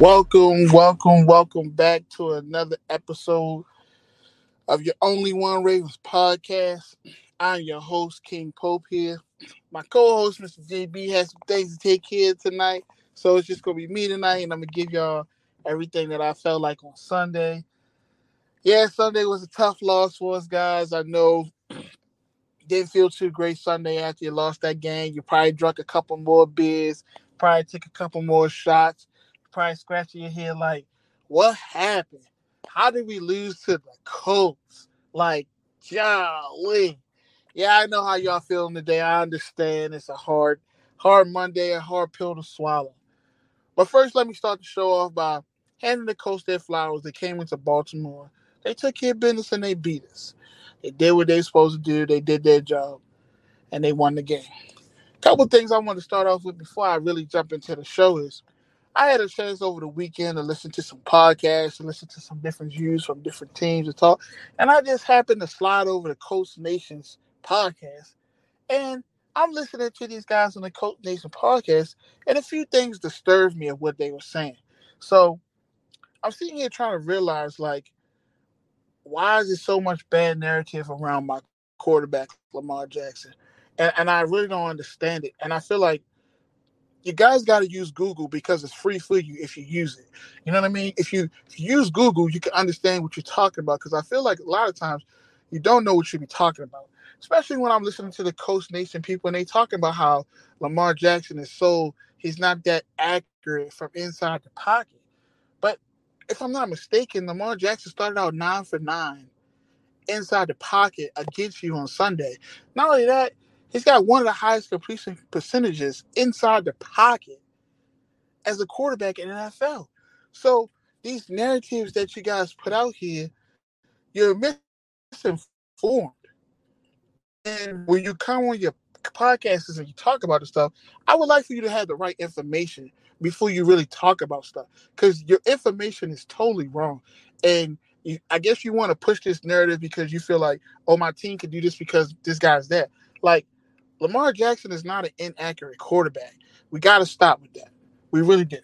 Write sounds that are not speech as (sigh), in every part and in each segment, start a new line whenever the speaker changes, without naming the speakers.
Welcome, welcome, welcome back to another episode of your Only One Ravens podcast. I'm your host, King Pope here. My co-host, Mr. JB, has some things to take care of tonight. So it's just gonna be me tonight, and I'm gonna give y'all everything that I felt like on Sunday. Yeah, Sunday was a tough loss for us guys. I know (clears throat) didn't feel too great Sunday after you lost that game. You probably drank a couple more beers, probably took a couple more shots, probably scratching your head like, what happened? How did we lose to the Colts? Like, golly. Yeah, I know how y'all feeling today. I understand it's a hard, hard Monday, a hard pill to swallow. But first, let me start the show off by handing the Colts their flowers. They came into Baltimore. They took care of business and they beat us. They did what they supposed to do. They did their job, and they won the game. A Couple things I want to start off with before I really jump into the show is I had a chance over the weekend to listen to some podcasts and listen to some different views from different teams and talk. And I just happened to slide over the Colts Nations podcast. And I'm listening to these guys on the Colts Nation podcast, and a few things disturbed me of what they were saying. So I'm sitting here trying to realize like why is there so much bad narrative around my quarterback, Lamar Jackson? And, and I really don't understand it. And I feel like you guys got to use Google because it's free for you if you use it. You know what I mean? If you, if you use Google, you can understand what you're talking about. Because I feel like a lot of times you don't know what you be talking about. Especially when I'm listening to the Colts Nation people and they talking about how Lamar Jackson is so he's not that accurate from inside the pocket. But if I'm not mistaken, Lamar Jackson started out nine for nine inside the pocket against you on Sunday. Not only that, he's got one of the highest completion percentages inside the pocket as a quarterback in the NFL. So these narratives that you guys put out here, you're misinformed. And when you come on your podcasts and you talk about the stuff, I would like for you to have the right information before you really talk about stuff because your information is totally wrong. And you, I guess you want to push this narrative because you feel like, oh, my team can do this because this guy's that. Like, Lamar Jackson is not an inaccurate quarterback. We got to stop with that. We really do.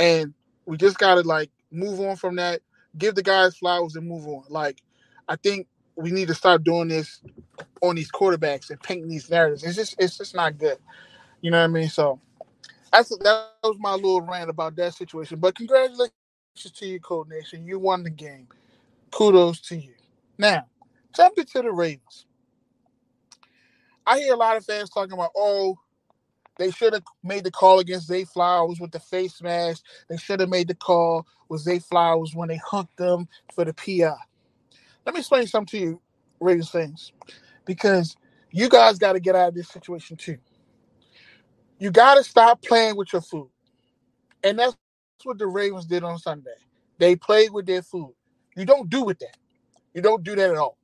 And we just got to like move on from that, give the guys flowers and move on. Like, I think we need to start doing this on these quarterbacks and painting these narratives. It's just it's just not good. You know what I mean? So that's that was my little rant about that situation. But congratulations to you, Colts Nation. You won the game. Kudos to you. Now, jumping to the Ravens. I hear a lot of fans talking about, oh, they should have made the call against Zay Flowers with the face mask. They should have made the call with Zay Flowers when they hooked them for the PI. Let me explain something to you, Ravens fans, because you guys got to get out of this situation too. You got to stop playing with your food. And that's what the Ravens did on Sunday. They played with their food. You don't do with that. You don't do that at all.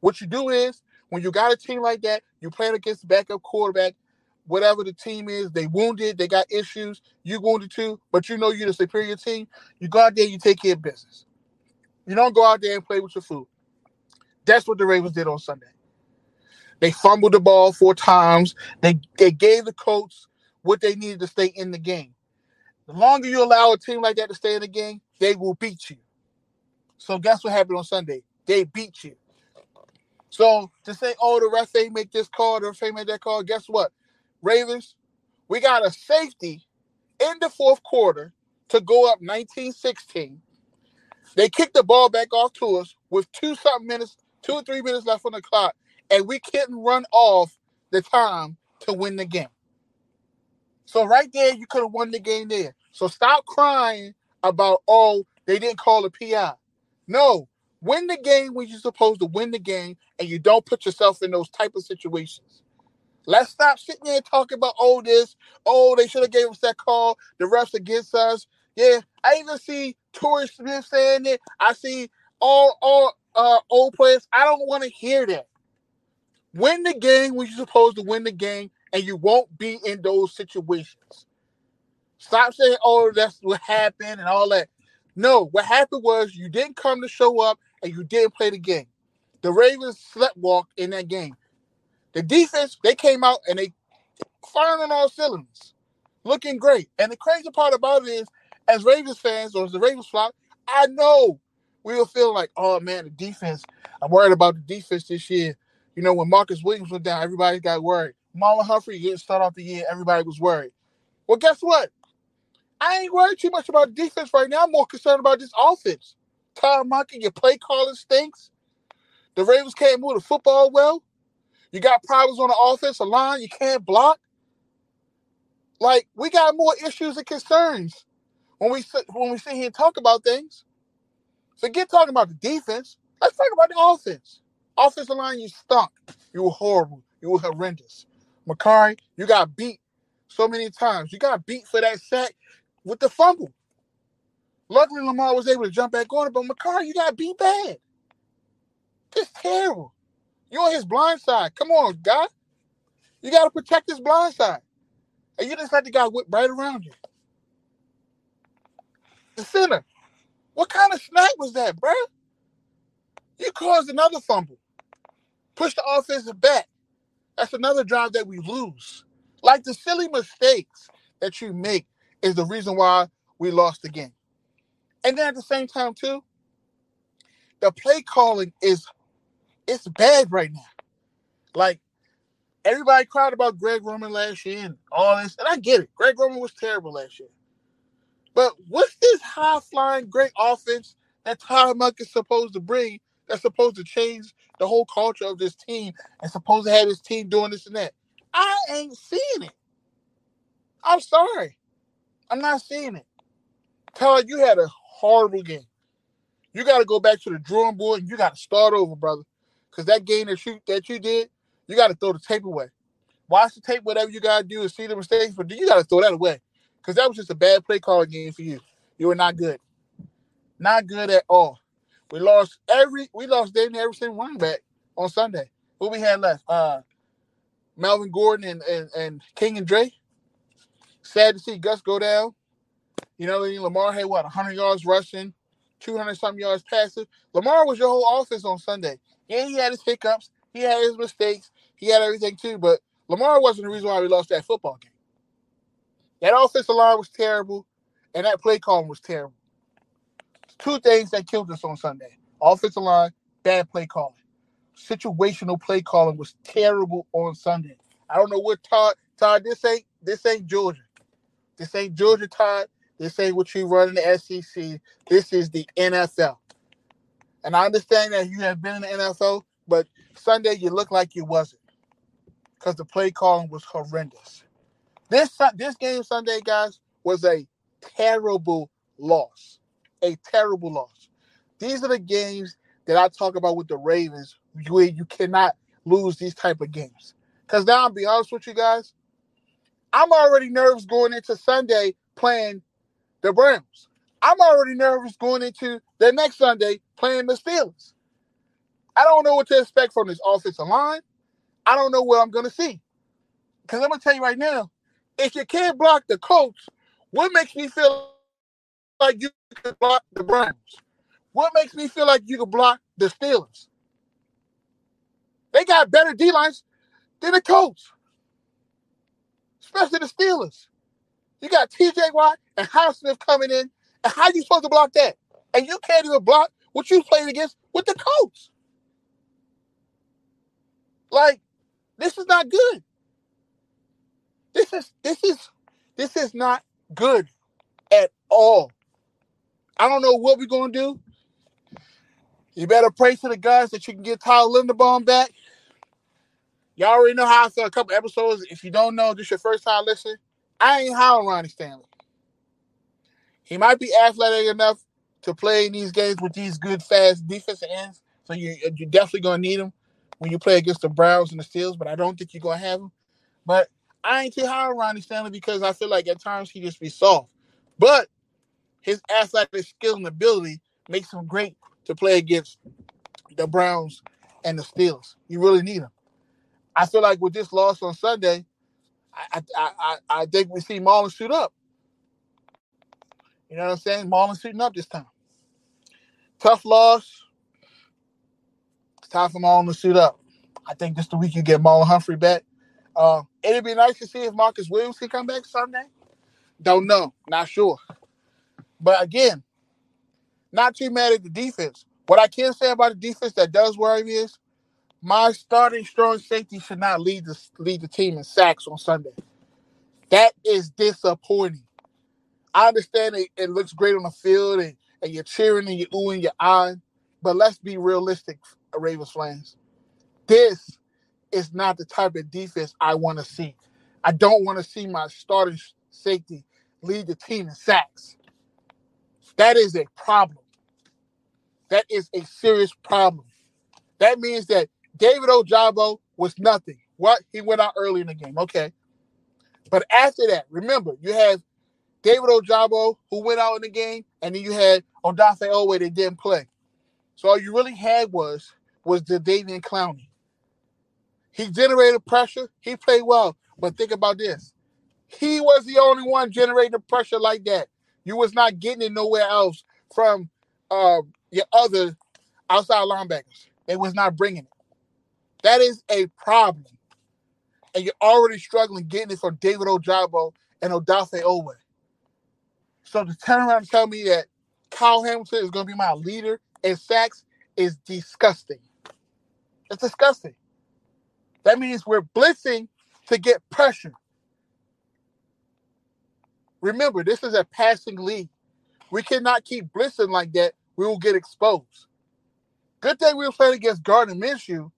What you do is when you got a team like that, you playing against backup quarterback, whatever the team is, they wounded, they got issues, you wounded too, but you know you're the superior team. You go out there, you take care of business. You don't go out there and play with your food. That's what the Ravens did on Sunday. They fumbled the ball four times. They they gave the Colts what they needed to stay in the game. The longer you allow a team like that to stay in the game, they will beat you. So guess what happened on Sunday? They beat you. So to say, oh, the ref ain't make this call, the ref ain't make that call, guess what? Ravens, we got a safety in the fourth quarter to go up 19-16. They kicked the ball back off to us with two something minutes, two or three minutes left on the clock, and we couldn't run off the time to win the game. So right there, you could have won the game there. So stop crying about oh they didn't call a PI. No, win the game when you're supposed to win the game, and you don't put yourself in those type of situations. Let's stop sitting there and talking about oh this, oh they should have gave us that call. The refs against us. Yeah, I even see Torrey Smith saying it. I see all all uh, old players. I don't want to hear that. Win the game when you're supposed to win the game, and you won't be in those situations. Stop saying, "Oh, that's what happened" and all that. No, what happened was you didn't come to show up, and you didn't play the game. The Ravens slept walk in that game. The defense, they came out and they firing on all cylinders, looking great. And the crazy part about it is, as Ravens fans or as the Ravens flock, I know we will feel like, oh man, the defense. I'm worried about the defense this year. You know, when Marcus Williams went down, everybody got worried. Marlon Humphrey didn't start off the year, everybody was worried. Well, guess what? I ain't worried too much about defense right now. I'm more concerned about this offense. Tyler Monken, your play calling stinks. The Ravens can't move the football well. You got problems on the offensive line. You can't block. Like we got more issues and concerns when we sit, when we sit here and talk about things. Forget talking about the defense. Let's talk about the offense. Offensive line, you stunk. You were horrible. You were horrendous. Mekari, you got beat so many times. You got beat for that sack with the fumble. Luckily, Lamar was able to jump back on it, but Mekari, you got beat bad. It's terrible. You're on his blind side. Come on, guy. You got to protect his blind side. And you just let the guy whip right around you. The center. What kind of snap was that, bruh? You caused another fumble. Push the offensive back. That's another drive that we lose. Like the silly mistakes that you make is the reason why we lost the game. And then at the same time, too, the play calling is it's bad right now. Like everybody cried about Greg Roman last year and all this, and I get it. Greg Roman was terrible last year. But what's this high flying great offense that Tyler Monken is supposed to bring that's supposed to change the whole culture of this team and supposed to have this team doing this and that? I ain't seeing it. I'm sorry. I'm not seeing it. Tyler, you had a horrible game. You got to go back to the drawing board and you got to start over, brother. Because that game that you that you did, you got to throw the tape away. Watch the tape, whatever you got to do, and see the mistakes, but you got to throw that away. Because that was just a bad play calling game for you. You were not good. Not good at all. We lost every we lost David every single running back on Sunday. Who we had left? Uh Melvin Gordon and, and, and Kenyan Drake. Sad to see Gus go down. You know, Lamar had what 100 yards rushing, 200 something yards passing. Lamar was your whole offense on Sunday. Yeah, he had his hiccups, he had his mistakes, he had everything too. But Lamar wasn't the reason why we lost that football game. That offensive line was terrible, and that play calling was terrible. Two things that killed us on Sunday: offensive line, bad play calling. Situational play calling was terrible on Sunday. I don't know what Todd. Todd, this ain't this ain't Georgia. This ain't Georgia, Todd. This ain't what you run in the SEC. This is the NFL. And I understand that you have been in the NFL, but Sunday you look like you wasn't because the play calling was horrendous. This this game Sunday, guys, was a terrible loss. A terrible loss. These are the games that I talk about with the Ravens, where you cannot lose these type of games. Because now, I'll be honest with you guys, I'm already nervous going into Sunday playing the Browns. I'm already nervous going into the next Sunday playing the Steelers. I don't know what to expect from this offensive line. I don't know what I'm going to see. Because I'm going to tell you right now, if you can't block the Colts, what makes me feel like you can block the Browns? What makes me feel like you can block the Steelers? They got better D lines. than the Colts, especially the Steelers. You got T.J. Watt and Highsmith coming in, and how you supposed to block that? And you can't even block what you played against with the Colts. Like, this is not good. This is this is this is not good at all. I don't know what we're gonna do. You better pray to the guys that you can get Tyler Linderbaum back. Y'all already know how I felt a couple episodes. If you don't know, this your first time listening. I ain't on Ronnie Stanley. He might be athletic enough to play in these games with these good, fast defensive ends. So you you're definitely gonna need him when you play against the Browns and the Steelers. But I don't think you're gonna have him. But I ain't too high on Ronnie Stanley because I feel like at times he just be soft. But his athletic skill and ability makes him great to play against the Browns and the Steelers. You really need him. I feel like with this loss on Sunday, I I I, I think we see Marlon shoot up. You know what I'm saying? Marlon shooting up this time. Tough loss. It's time for Marlon to shoot up. I think this the week you get Marlon Humphrey back. Uh, it'd be nice to see if Marcus Williams can come back Sunday. Don't know, not sure. But again, not too mad at the defense. What I can say about the defense that does worry me is my starting strong safety should not lead the lead the team in sacks on Sunday. That is disappointing. I understand it, it looks great on the field and, and you're cheering and you're oohing your eye, but let's be realistic, Ravens fans. This is not the type of defense I want to see. I don't want to see my starting safety lead the team in sacks. That is a problem. That is a serious problem. That means that David Ojabo was nothing. What? He went out early in the game. Okay. But after that, remember, you have David Ojabo who went out in the game, and then you had Odafe Oweh that didn't play. So all you really had was was the Jadeveon Clowney. He generated pressure. He played well. But think about this. He was the only one generating pressure like that. You was not getting it nowhere else from uh, your other outside linebackers. They was not bringing it. That is a problem. And you're already struggling getting it from David Ojabo and Odafe Oweh. So to turn around and tell me that Kyle Hamilton is going to be my leader in sacks is disgusting. It's disgusting. That means we're blitzing to get pressure. Remember, this is a passing league. We cannot keep blitzing like that. We will get exposed. Good thing we were playing against Gardner Minshew,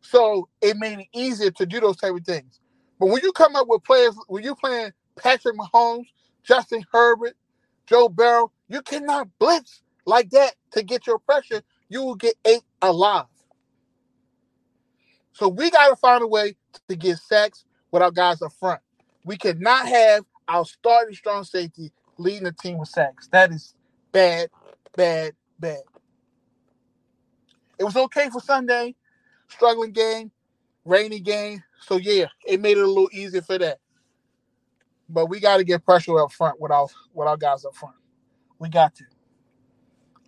so it made it easier to do those type of things. But when you come up with players, when you're playing Patrick Mahomes, Justin Herbert, Joe Burrow, you cannot blitz like that to get your pressure. You will get ate alive. So we got to find a way to get sacks with our guys up front. We cannot have our starting strong safety leading the team with sacks. That is bad, bad, bad. It was okay for Sunday, struggling game, rainy game. So yeah, it made it a little easier for that. But we got to get pressure up front with our with our guys up front. We got to.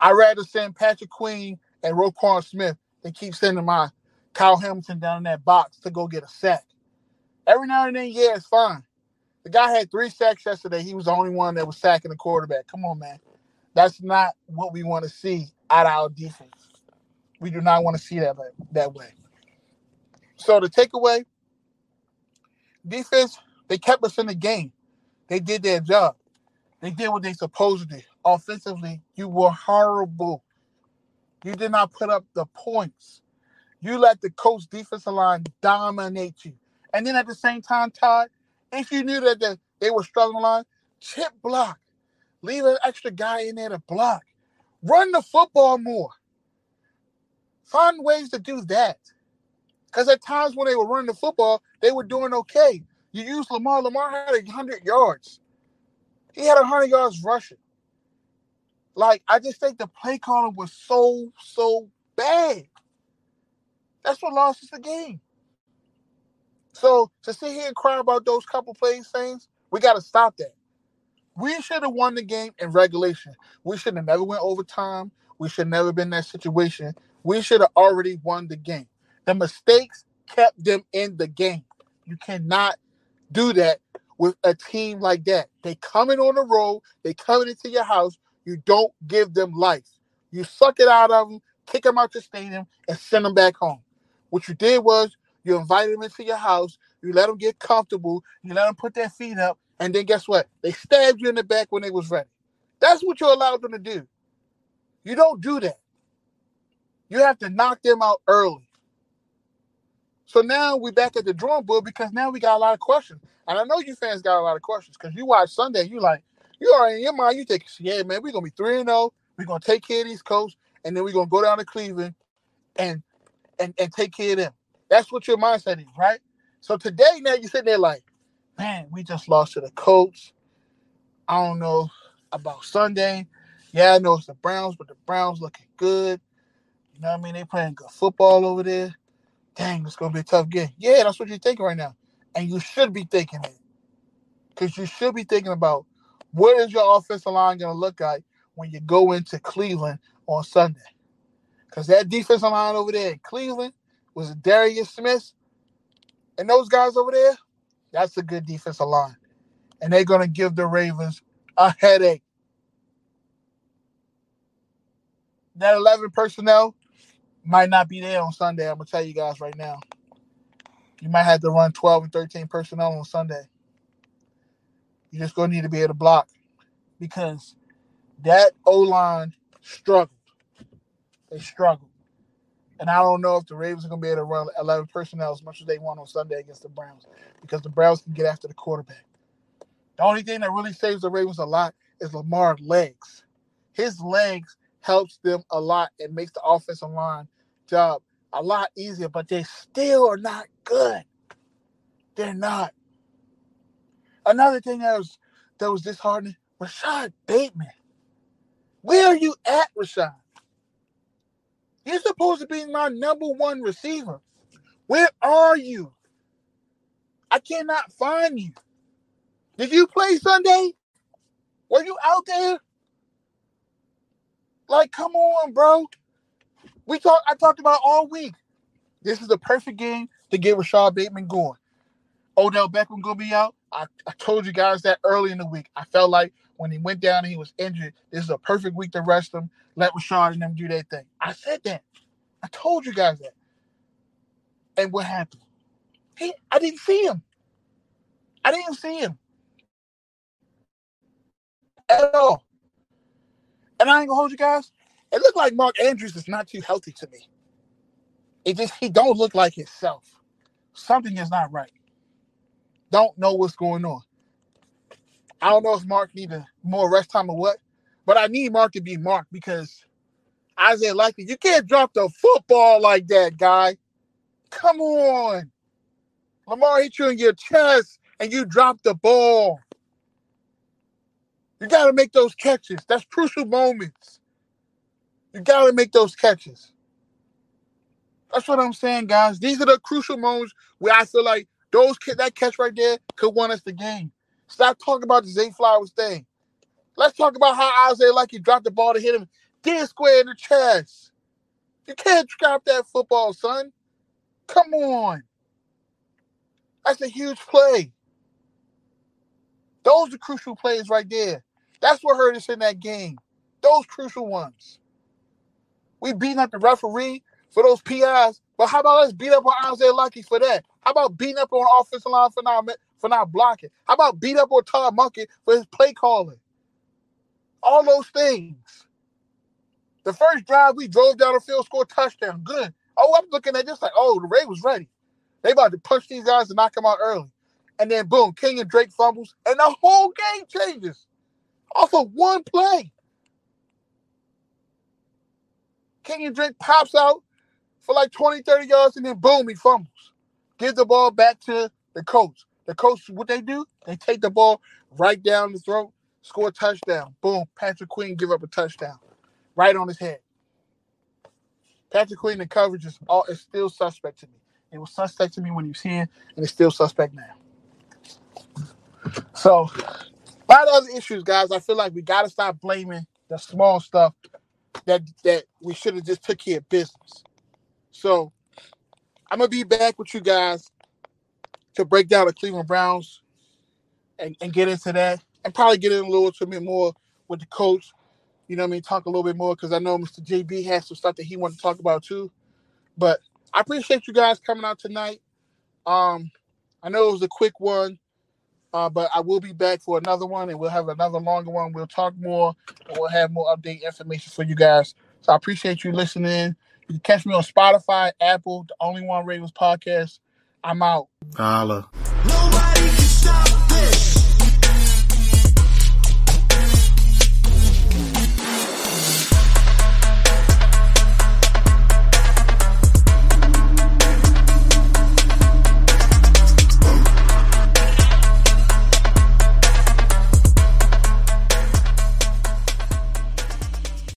I'd rather send Patrick Queen and Roquan Smith than keep sending my Kyle Hamilton down in that box to go get a sack. Every now and then, yeah, it's fine. The guy had three sacks yesterday. He was the only one that was sacking the quarterback. Come on, man. That's not what we want to see out of our defense. We do not want to see that that way. So the takeaway, defense, they kept us in the game. They did their job. They did what they supposed to. Offensively, you were horrible. You did not put up the points. You let the Colts defensive line dominate you. And then at the same time, Todd, if you knew that the, they were struggling line, chip block. Leave an extra guy in there to block. Run the football more. Find ways to do that. Because at times when they were running the football, they were doing okay. You use Lamar. Lamar had 100 yards. He had 100 yards rushing. Like, I just think the play calling was so, so bad. That's what lost us the game. So to sit here and cry about those couple plays, things, we got to stop that. We should have won the game in regulation. We should have never went overtime. We should never been in that situation. We should have already won the game. The mistakes kept them in the game. You cannot do that with a team like that. They coming on the road, they coming into your house. You don't give them life. You suck it out of them, kick them out the stadium, and send them back home. What you did was you invited them into your house, you let them get comfortable, you let them put their feet up, and then guess what? They stabbed you in the back when they was ready. That's what you allowed them to do. You don't do that. You have to knock them out early. So now we're back at the drawing board because now we got a lot of questions. And I know you fans got a lot of questions because you watch Sunday, you like, you are in your mind, you think, yeah, man, we're gonna be 3 and 0, we're gonna take care of these Colts, and then we're gonna go down to Cleveland and and and take care of them. That's what your mindset is, right? So today now you're sitting there like, man, we just lost to the Colts. I don't know about Sunday. Yeah, I know it's the Browns, but the Browns looking good. You know what I mean? They playing good football over there. Dang, it's gonna be a tough game. Yeah, that's what you're thinking right now. And you should be thinking it. Because you should be thinking about what is your offensive line gonna look like when you go into Cleveland on Sunday. Because that defensive line over there in Cleveland was Darius Smith and those guys over there, that's a good defensive line. And they're gonna give the Ravens a headache. That 11 personnel might not be there on Sunday. I'm gonna tell you guys right now. You might have to run 12 and 13 personnel on Sunday. You're just gonna need to be able to block because that O line struggled. They struggled. And I don't know if the Ravens are gonna be able to run 11 personnel as much as they want on Sunday against the Browns because the Browns can get after the quarterback. The only thing that really saves the Ravens a lot is Lamar's legs. His legs helps them a lot and makes the offensive line job a lot easier, but they still are not good. They're not. Another thing that was that was disheartening, Rashod Bateman. Where are you at, Rashod? You're supposed to be my number one receiver. Where are you? I cannot find you. Did you play Sunday? Were you out there? Like, come on, bro. We talked. I talked about all week. This is the perfect game to get Rashod Bateman going. Odell Beckham gonna be out. I, I told you guys that early in the week. I felt like when he went down and he was injured, this is a perfect week to rest him. Let Rashod and them do their thing. I said that. I told you guys that. And what happened? He, I didn't see him. I didn't see him at all. And I ain't gonna hold you guys. It looked like Mark Andrews is not too healthy to me. It just he don't look like himself. Something is not right. Don't know what's going on. I don't know if Mark need a more rest time or what, but I need Mark to be Mark because Isaiah Likely, you can't drop the football like that, guy. Come on. Lamar hit you in your chest and you drop the ball. You got to make those catches. That's crucial moments. You got to make those catches. That's what I'm saying, guys. These are the crucial moments where I feel like those that catch right there could win us the game. Stop talking about the Zay Flowers thing. Let's talk about how Isaiah Likely dropped the ball to hit him dead square in the chest. You can't drop that football, son. Come on. That's a huge play. Those are crucial plays right there. That's what hurt us in that game. Those crucial ones. We beating up the referee for those PIs, but how about let's beat up on Isaiah Likely for that? How about beating up on offensive line for not for not blocking? How about beat up on Todd Monken for his play calling? All those things. The first drive we drove down the field, scored touchdown. Good. Oh, I'm looking at this like, oh, the Ray was ready. They about to punch these guys and knock them out early. And then boom, Kenyan Drake fumbles, and the whole game changes off of one play. And Drake pops out for like 20, 30 yards, and then boom, he fumbles. Give the ball back to the Colts. The Colts, what they do? They take the ball right down the throat, score a touchdown. Boom, Patrick Queen give up a touchdown. Right on his head. Patrick Queen the coverage is all is still suspect to me. It was suspect to me when he was here, and it's still suspect now. So, a lot of other issues, guys. I feel like we got to stop blaming the small stuff that that we should have just took care of business. So, I'm gonna be back with you guys to break down the Cleveland Browns and, and get into that, and probably get in a little bit more with the coach. You know what I mean? Talk a little bit more because I know Mr. JB has some stuff that he wanted to talk about too. But I appreciate you guys coming out tonight. Um, I know it was a quick one, uh, but I will be back for another one, and we'll have another longer one. We'll talk more, and we'll have more update information for you guys. So I appreciate you listening. You can catch me on Spotify, Apple, the Only One Ravens podcast. I'm out.
Holla.